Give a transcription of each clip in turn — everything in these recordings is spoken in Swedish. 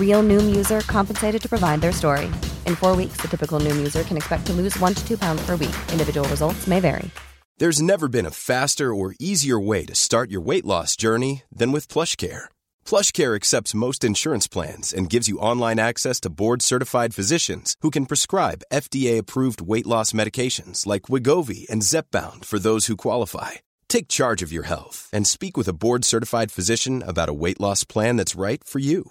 Real Noom user compensated to provide their story. In four weeks, the typical Noom user can expect to lose one to two pounds per week. Individual results may vary. There's never been a faster or easier way to start your weight loss journey than with PlushCare. PlushCare accepts most insurance plans and gives you online access to board-certified physicians who can prescribe FDA-approved weight loss medications like Wigovi and Zepbound for those who qualify. Take charge of your health and speak with a board-certified physician about a weight loss plan that's right for you.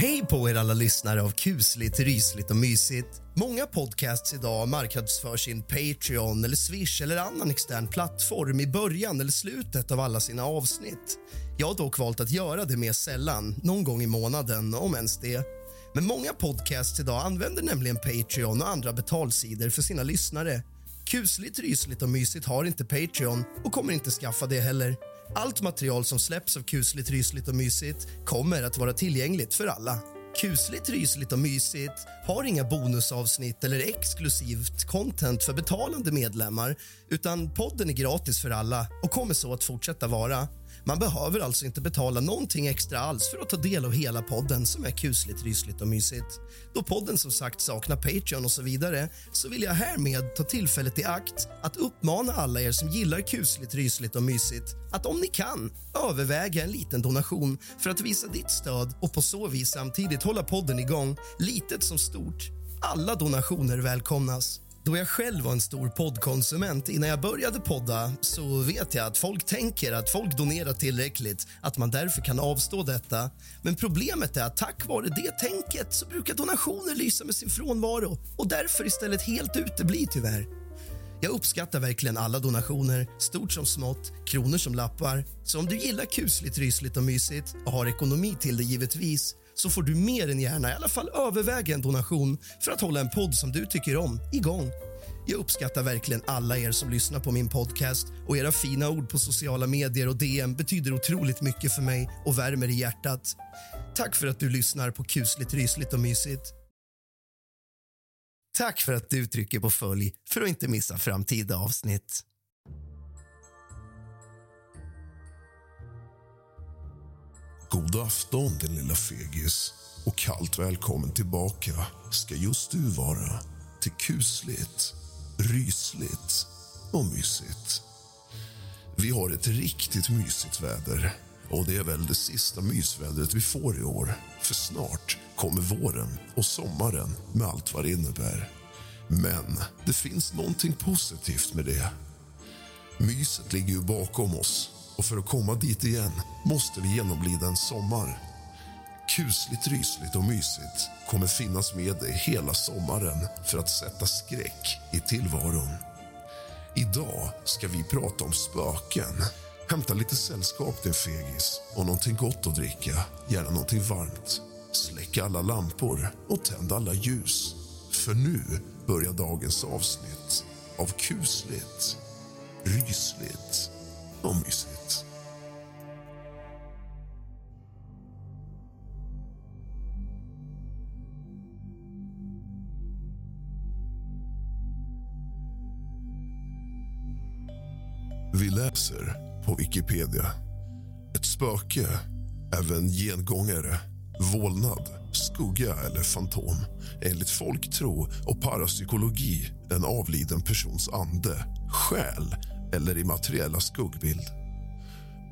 Hej på er alla lyssnare av kusligt, rysligt och mysigt. Många podcasts idag marknadsför sin Patreon eller Swish eller annan extern plattform i början eller slutet av alla sina avsnitt. Jag har dock valt att göra det mer sällan, någon gång i månaden, om ens det. Men många podcasts idag använder nämligen Patreon och andra betalsidor för sina lyssnare. Kusligt, rysligt och mysigt har inte Patreon och kommer inte skaffa det heller. Allt material som släpps av kusligt, rysligt och mysigt kommer att vara tillgängligt för alla. Kusligt, rysligt och mysigt har inga bonusavsnitt eller exklusivt content för betalande medlemmar utan podden är gratis för alla och kommer så att fortsätta vara. Man behöver alltså inte betala någonting extra alls för att ta del av hela podden som är kusligt, rysligt och mysigt. Då podden som sagt saknar Patreon och så vidare så vill jag härmed ta tillfället i akt att uppmana alla er som gillar kusligt, rysligt och mysigt att om ni kan överväga en liten donation för att visa ditt stöd och på så vis samtidigt hålla podden igång, litet som stort. Alla donationer välkomnas. Då jag själv var en stor poddkonsument innan jag började podda så vet jag att folk tänker att folk donerar tillräckligt, att man därför kan avstå detta. Men problemet är att tack vare det tänket så brukar donationer lysa med sin frånvaro och därför istället helt utebli tyvärr. Jag uppskattar verkligen alla donationer, stort som smått, kronor som lappar. Så om du gillar kusligt, rysligt och mysigt och har ekonomi till det givetvis så får du mer än gärna i alla fall överväga en donation för att hålla en podd som du tycker om igång. Jag uppskattar verkligen alla er som lyssnar på min podcast och era fina ord på sociala medier och DM betyder otroligt mycket för mig och värmer i hjärtat. Tack för att du lyssnar på kusligt, rysligt och mysigt. Tack för att du trycker på följ för att inte missa framtida avsnitt. God afton, din lilla fegis. Och kallt välkommen tillbaka ska just du vara till kusligt, rysligt och mysigt. Vi har ett riktigt mysigt väder och det är väl det sista mysvädret vi får i år. För snart kommer våren och sommaren med allt vad det innebär. Men det finns någonting positivt med det. Myset ligger ju bakom oss och för att komma dit igen måste vi genomlida en sommar. Kusligt, rysligt och mysigt kommer finnas med dig hela sommaren för att sätta skräck i tillvaron. Idag ska vi prata om spöken. Hämta lite sällskap, din fegis, och någonting gott att dricka. Gärna någonting varmt. Släck alla lampor och tänd alla ljus. För nu börjar dagens avsnitt av kusligt, rysligt och mysigt. Vi läser på Wikipedia. Ett Spöke, även gengångare, vålnad, skugga eller fantom enligt folktro och parapsykologi en avliden persons ande, själ eller immateriella skuggbild.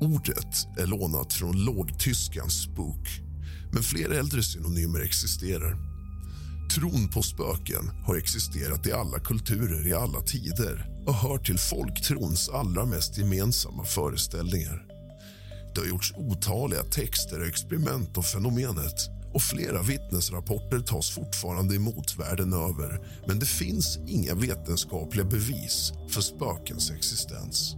Ordet är lånat från lågtyskans spook, men fler äldre synonymer existerar. Tron på spöken har existerat i alla kulturer i alla tider och hör till folktrons allra mest gemensamma föreställningar. Det har gjorts otaliga texter och experiment om fenomenet och flera vittnesrapporter tas fortfarande emot världen över men det finns inga vetenskapliga bevis för spökens existens.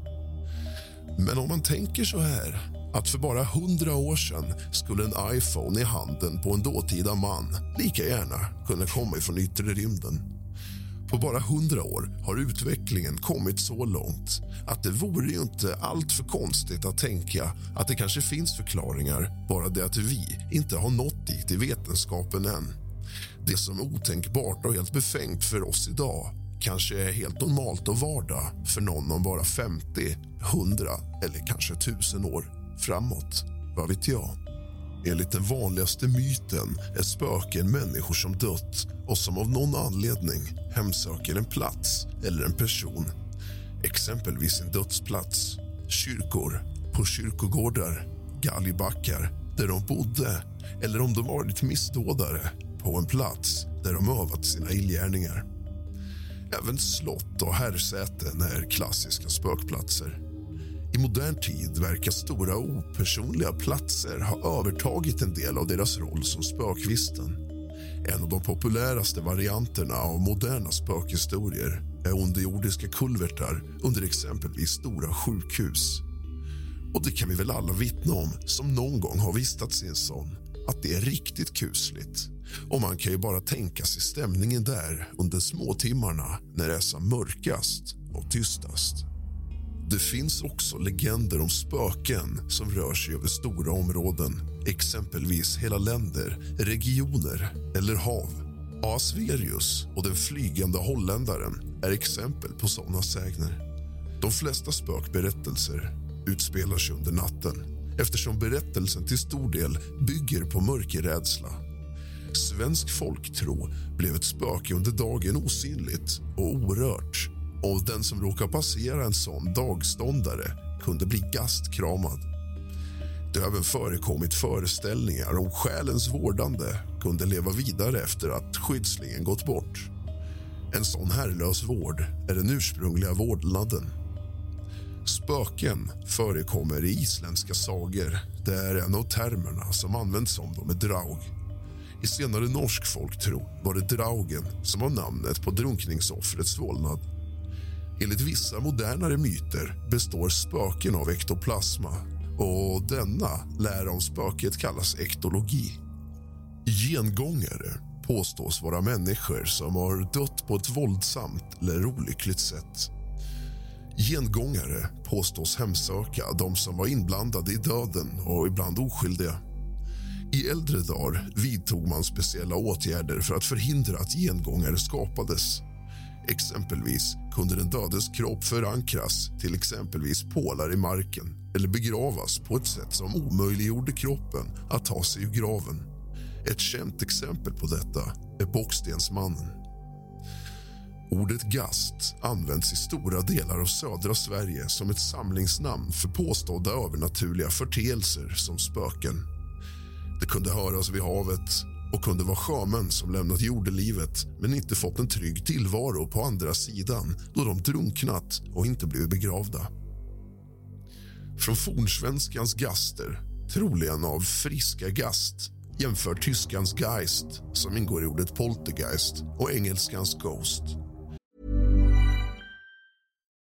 Men om man tänker så här att för bara hundra år sedan skulle en iPhone i handen på en dåtida man lika gärna kunna komma ifrån yttre rymden. På bara hundra år har utvecklingen kommit så långt att det vore ju inte allt för konstigt att tänka att det kanske finns förklaringar bara det att vi inte har nått dit i vetenskapen än. Det som är otänkbart och helt befängt för oss idag kanske är helt normalt och vardag för någon om bara 50, 100 eller kanske 1000 år framåt. Vad vet jag? Enligt den vanligaste myten är spöken människor som dött och som av någon anledning hemsöker en plats eller en person. Exempelvis en dödsplats, kyrkor, på kyrkogårdar, galgbackar där de bodde eller om de varit missdådare på en plats där de övat sina illgärningar. Även slott och herrsäten är klassiska spökplatser. I modern tid verkar stora opersonliga platser ha övertagit en del av deras roll som spökvisten. En av de populäraste varianterna av moderna spökhistorier är underjordiska kulvertar under exempelvis stora sjukhus. Och det kan vi väl alla vittna om som någon gång har vistats i en sån, att det är riktigt kusligt. Och man kan ju bara tänka sig stämningen där under småtimmarna när det är som mörkast och tystast. Det finns också legender om spöken som rör sig över stora områden exempelvis hela länder, regioner eller hav. Asverius och den flygande holländaren är exempel på såna sägner. De flesta spökberättelser utspelar sig under natten eftersom berättelsen till stor del bygger på mörkerrädsla. Svensk folktro blev ett spöke under dagen osynligt och orört och den som råkar passera en sån dagståndare kunde bli gastkramad. Det har även förekommit föreställningar om själens vårdande kunde leva vidare efter att skyddslingen gått bort. En sån herrlös vård är den ursprungliga vårdnaden. Spöken förekommer i isländska sagor. Det är en av termerna som används om dem är draug. I senare norsk folktro var det draugen som var namnet på drunkningsoffrets vålnad. Enligt vissa modernare myter består spöken av ektoplasma och denna lära om spöket kallas ektologi. Gengångare påstås vara människor som har dött på ett våldsamt eller olyckligt sätt. Gengångare påstås hemsöka de som var inblandade i döden och ibland oskyldiga. I äldre dagar vidtog man speciella åtgärder för att förhindra att gengångare skapades. Exempelvis kunde den dödes kropp förankras till exempelvis pålar i marken eller begravas på ett sätt som omöjliggjorde kroppen att ta sig ur graven. Ett känt exempel på detta är Bockstensmannen. Ordet gast används i stora delar av södra Sverige som ett samlingsnamn för påstådda övernaturliga förteelser som spöken. Det kunde höras vid havet och kunde vara sjömän som lämnat jordelivet men inte fått en trygg tillvaro på andra sidan då de drunknat och inte blivit begravda. Från fornsvenskans gaster, troligen av friska gast jämför tyskans Geist, som ingår i ordet poltergeist, och engelskans Ghost.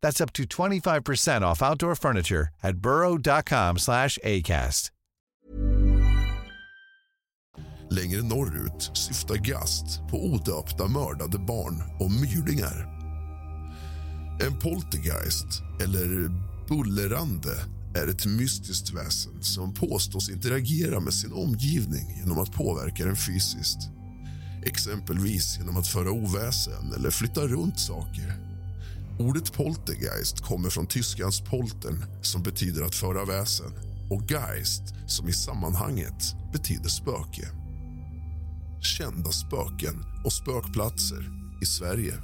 That's up to 25% off outdoor furniture at burrow.com slash ACAST. Längre norrut syftar Gast på odöpta mördade barn och myrdingar. En poltergeist, eller bullerande är ett mystiskt väsen som påstås interagera med sin omgivning genom att påverka den fysiskt. Exempelvis genom att föra oväsen eller flytta runt saker. Ordet poltergeist kommer från tyskans poltern som betyder att föra väsen och geist som i sammanhanget betyder spöke. Kända spöken och spökplatser i Sverige.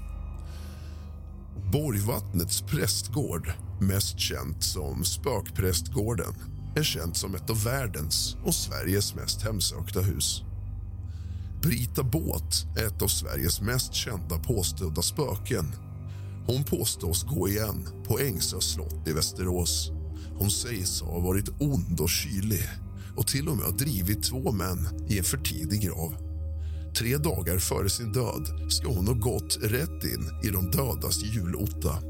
Borgvattnets prästgård, mest känt som Spökprästgården är känt som ett av världens och Sveriges mest hemsökta hus. Brita Båt är ett av Sveriges mest kända påstådda spöken. Hon påstås gå igen på Ängsö slott i Västerås. Hon sägs ha varit ond och kylig och till och med ha drivit två män i en för tidig grav. Tre dagar före sin död ska hon ha gått rätt in i de dödas julotta.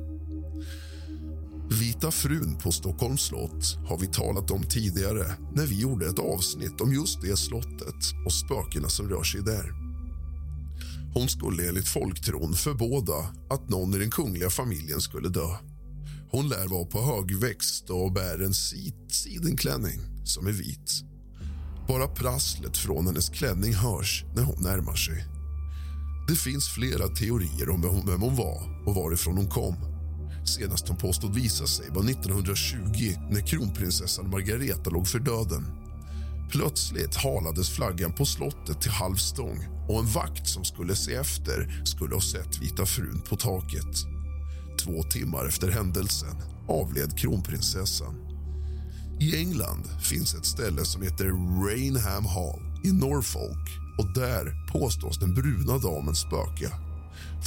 Vita frun på Stockholms slott har vi talat om tidigare när vi gjorde ett avsnitt om just det slottet och spökena som rör sig där. Hon skulle enligt folktron förbåda att någon i den kungliga familjen skulle dö. Hon lär vara på högväxt och bär en sidenklänning som är vit. Bara prasslet från hennes klänning hörs när hon närmar sig. Det finns flera teorier om vem hon var och varifrån hon kom. Senast hon påstod visa sig var 1920 när kronprinsessan Margareta låg för döden. Plötsligt halades flaggan på slottet till halvstång och en vakt som skulle se efter skulle ha sett Vita frun på taket. Två timmar efter händelsen avled kronprinsessan. I England finns ett ställe som heter Rainham Hall i Norfolk och där påstås den bruna damen spöka.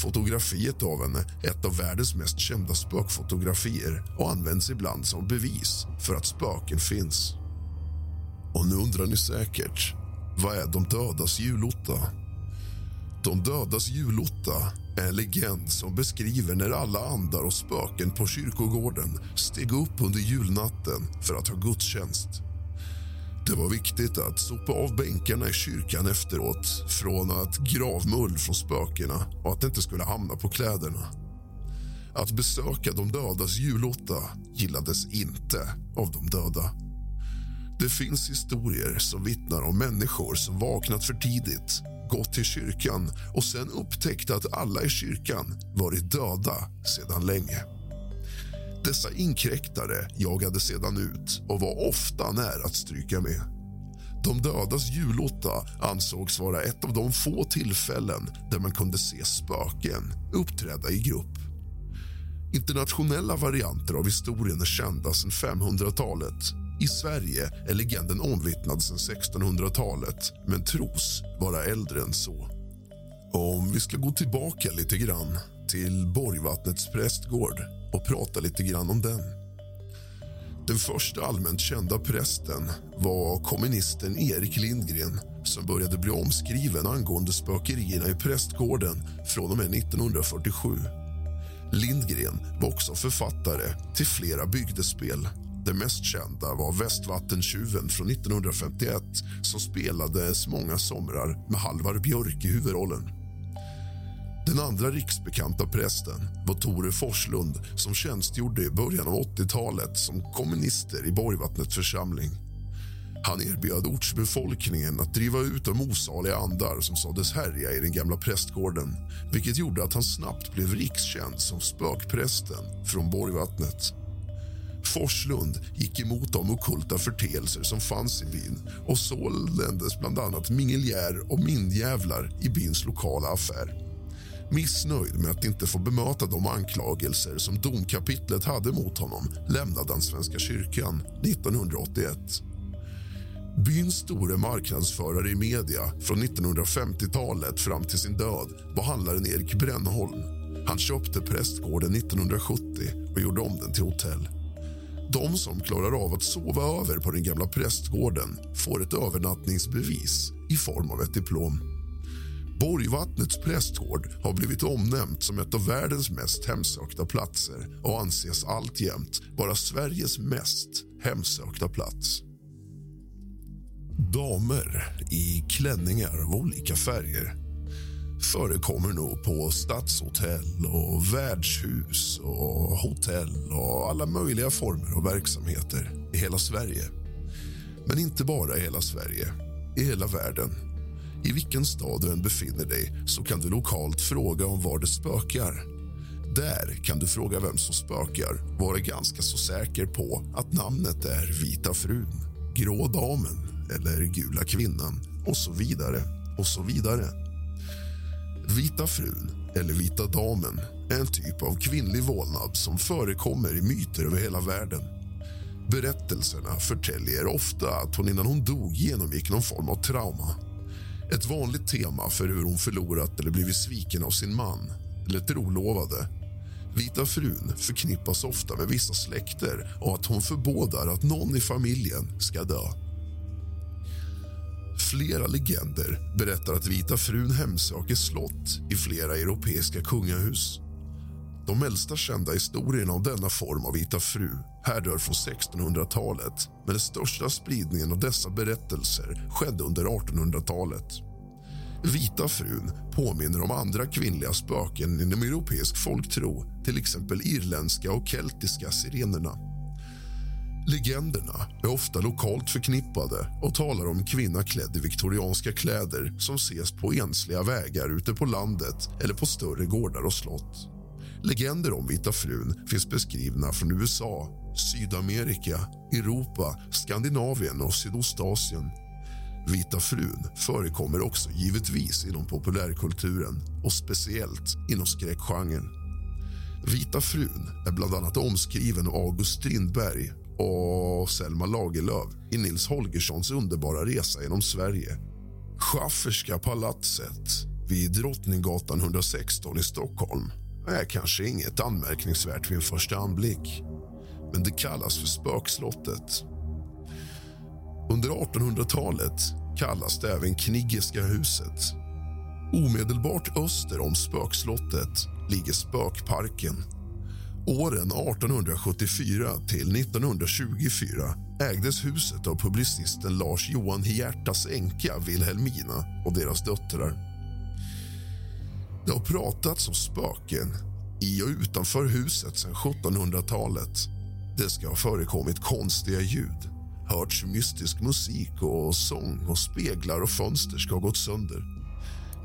Fotografiet av henne är ett av världens mest kända spökfotografier och används ibland som bevis för att spöken finns. Och nu undrar ni säkert, vad är de dödas julotta? De dödas julotta är en legend som beskriver när alla andar och spöken på kyrkogården steg upp under julnatten för att ha gudstjänst. Det var viktigt att sopa av bänkarna i kyrkan efteråt från att gravmull från spökena och att det inte skulle hamna på kläderna. Att besöka de dödas julotta gillades inte av de döda. Det finns historier som vittnar om människor som vaknat för tidigt gått till kyrkan och sen upptäckt att alla i kyrkan varit döda sedan länge. Dessa inkräktare jagade sedan ut och var ofta nära att stryka med. De dödas julotta ansågs vara ett av de få tillfällen där man kunde se spöken uppträda i grupp. Internationella varianter av historien är kända sedan 500-talet. I Sverige är legenden omvittnad sedan 1600-talet men tros vara äldre än så. Om vi ska gå tillbaka lite grann till Borgvattnets prästgård och prata lite grann om den. Den första allmänt kända prästen var kommunisten Erik Lindgren som började bli omskriven angående spökerierna i prästgården från och med 1947. Lindgren var också författare till flera bygdespel. Det mest kända var Västvattentjuven från 1951 som spelades många somrar med Halvar Björk i huvudrollen. Den andra riksbekanta prästen var Tore Forslund som tjänstgjorde i början av 80-talet som kommunister i Borgvattnets församling. Han erbjöd ortsbefolkningen att driva ut de osaliga andar som sades härja i den gamla prästgården vilket gjorde att han snabbt blev rikskänd som spökprästen från Borgvattnet. Forslund gick emot de okulta förteelser som fanns i byn och såldes bland annat mingeljär och mindjävlar i byns lokala affär. Missnöjd med att inte få bemöta de anklagelser som domkapitlet hade mot honom lämnade han Svenska kyrkan 1981. Byns store marknadsförare i media från 1950-talet fram till sin död var handlaren Erik Brännholm. Han köpte prästgården 1970 och gjorde om den till hotell. De som klarar av att sova över på den gamla prästgården får ett övernattningsbevis i form av ett diplom. Borgvattnets prästgård har blivit omnämnt som ett av världens mest hemsökta platser och anses alltjämt vara Sveriges mest hemsökta plats. Damer i klänningar av olika färger förekommer nog på stadshotell och värdshus och hotell och alla möjliga former av verksamheter i hela Sverige. Men inte bara i hela Sverige, i hela världen. I vilken stad du än befinner dig så kan du lokalt fråga om var det spökar. Där kan du fråga vem som spökar vara ganska så säker på att namnet är Vita frun, Grå damen eller Gula kvinnan och så vidare och så vidare. Vita frun, eller Vita damen, är en typ av kvinnlig vålnad som förekommer i myter över hela världen. Berättelserna förtäljer ofta att hon innan hon dog genomgick någon form av trauma. Ett vanligt tema för hur hon förlorat eller blivit sviken av sin man eller trolovade. Vita frun förknippas ofta med vissa släkter och att hon förbådar att någon i familjen ska dö. Flera legender berättar att Vita frun hemsöker slott i flera europeiska kungahus. De äldsta kända historierna om denna form av Vita fru härrör från 1600-talet men den största spridningen av dessa berättelser skedde under 1800-talet. Vita frun påminner om andra kvinnliga spöken inom europeisk folktro till exempel irländska och keltiska sirenerna. Legenderna är ofta lokalt förknippade och talar om kvinna klädd i viktorianska kläder som ses på ensliga vägar ute på landet eller på större gårdar och slott. Legender om Vita frun finns beskrivna från USA, Sydamerika, Europa, Skandinavien och Sydostasien. Vita frun förekommer också givetvis inom populärkulturen och speciellt inom skräckgenren. Vita frun är bland annat omskriven av August Strindberg och Selma Lagerlöf i Nils Holgerssons underbara resa genom Sverige. Schafferska palatset vid Drottninggatan 116 i Stockholm är kanske inget anmärkningsvärt vid en första anblick men det kallas för Spökslottet. Under 1800-talet kallas det även Kniggeska huset. Omedelbart öster om Spökslottet ligger Spökparken Åren 1874 till 1924 ägdes huset av publicisten Lars Johan Hiertas änka Wilhelmina och deras döttrar. Det har pratats om spöken i och utanför huset sedan 1700-talet. Det ska ha förekommit konstiga ljud, hörts mystisk musik och sång och speglar och fönster ska ha gått sönder.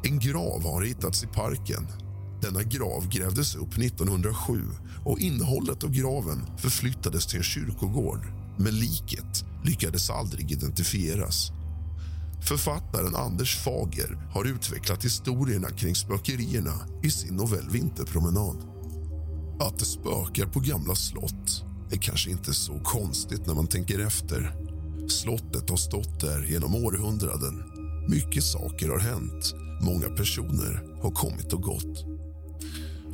En grav har hittats i parken denna grav grävdes upp 1907 och innehållet av graven förflyttades till en kyrkogård men liket lyckades aldrig identifieras. Författaren Anders Fager har utvecklat historierna kring spökerierna i sin novell Vinterpromenad. Att det spökar på gamla slott är kanske inte så konstigt när man tänker efter. Slottet har stått där genom århundraden. Mycket saker har hänt. Många personer har kommit och gått.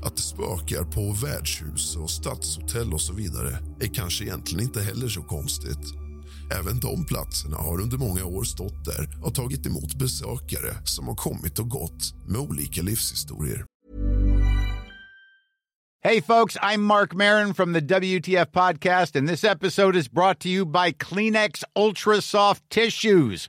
Att det spökar på värdshus och stadshotell och så vidare är kanske egentligen inte heller så konstigt. Även de platserna har under många år stått där och tagit emot besökare som har kommit och gått med olika livshistorier. Hey, folks, I'm Mark Marin from the WTF Podcast, and this episode is brought to you by Kleenex Ultra Soft Tissues,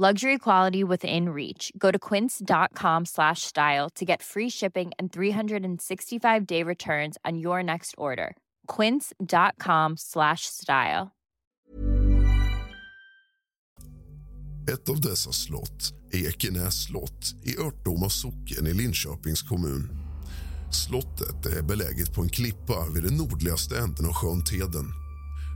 Luxury quality within reach. Go to quince.com slash style to get free shipping and 365 day returns on your next order. Quince.com slash style. Ett av dessa slott är Ekenäs slott i Örtdoma socken i Linköpings kommun. Slottet är beläget på en klippa vid den nordligaste änden av sjön Teden.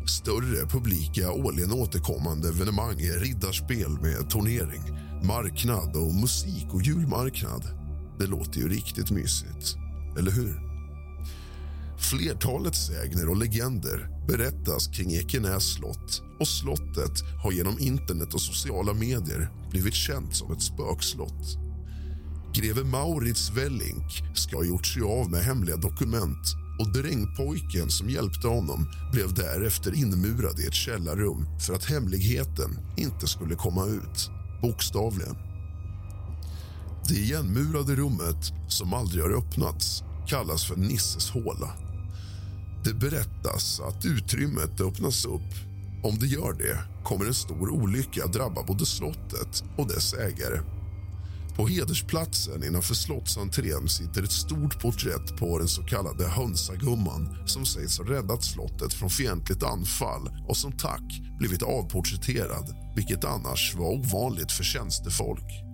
Större publika årligen återkommande evenemang är riddarspel med turnering, marknad och musik och julmarknad. Det låter ju riktigt mysigt, eller hur? Flertalet sägner och legender berättas kring Ekenäs slott och slottet har genom internet och sociala medier blivit känt som ett spökslott. Greve Maurits Wellink ska ha gjort sig av med hemliga dokument och drängpojken som hjälpte honom blev därefter inmurad i ett källarrum för att hemligheten inte skulle komma ut, bokstavligen. Det igenmurade rummet, som aldrig har öppnats, kallas för Nisses håla. Det berättas att utrymmet öppnas upp. Om det gör det kommer en stor olycka drabba både slottet och dess ägare. På hedersplatsen innanför slottsentrén sitter ett stort porträtt på den så kallade hönsagumman som sägs ha räddat slottet från fientligt anfall och som tack blivit avporträtterad, vilket annars var ovanligt för tjänstefolk.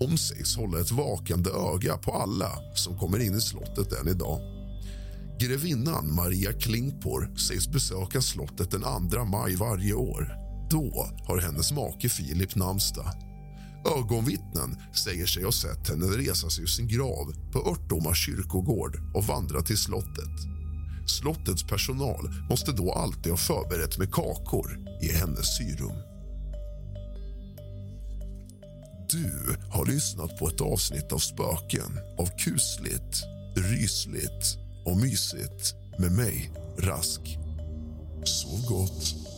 Hon sägs hålla ett vakande öga på alla som kommer in i slottet än idag. Grevinnan Maria Klingpor sägs besöka slottet den 2 maj varje år. Då har hennes make Filip namnsdag. Ögonvittnen säger sig ha sett henne resa sig ur sin grav på Örtdoma kyrkogård och vandra till slottet. Slottets personal måste då alltid ha förberett med kakor i hennes syrum. Du har lyssnat på ett avsnitt av Spöken av kusligt, rysligt och mysigt med mig, Rask. Sov gott.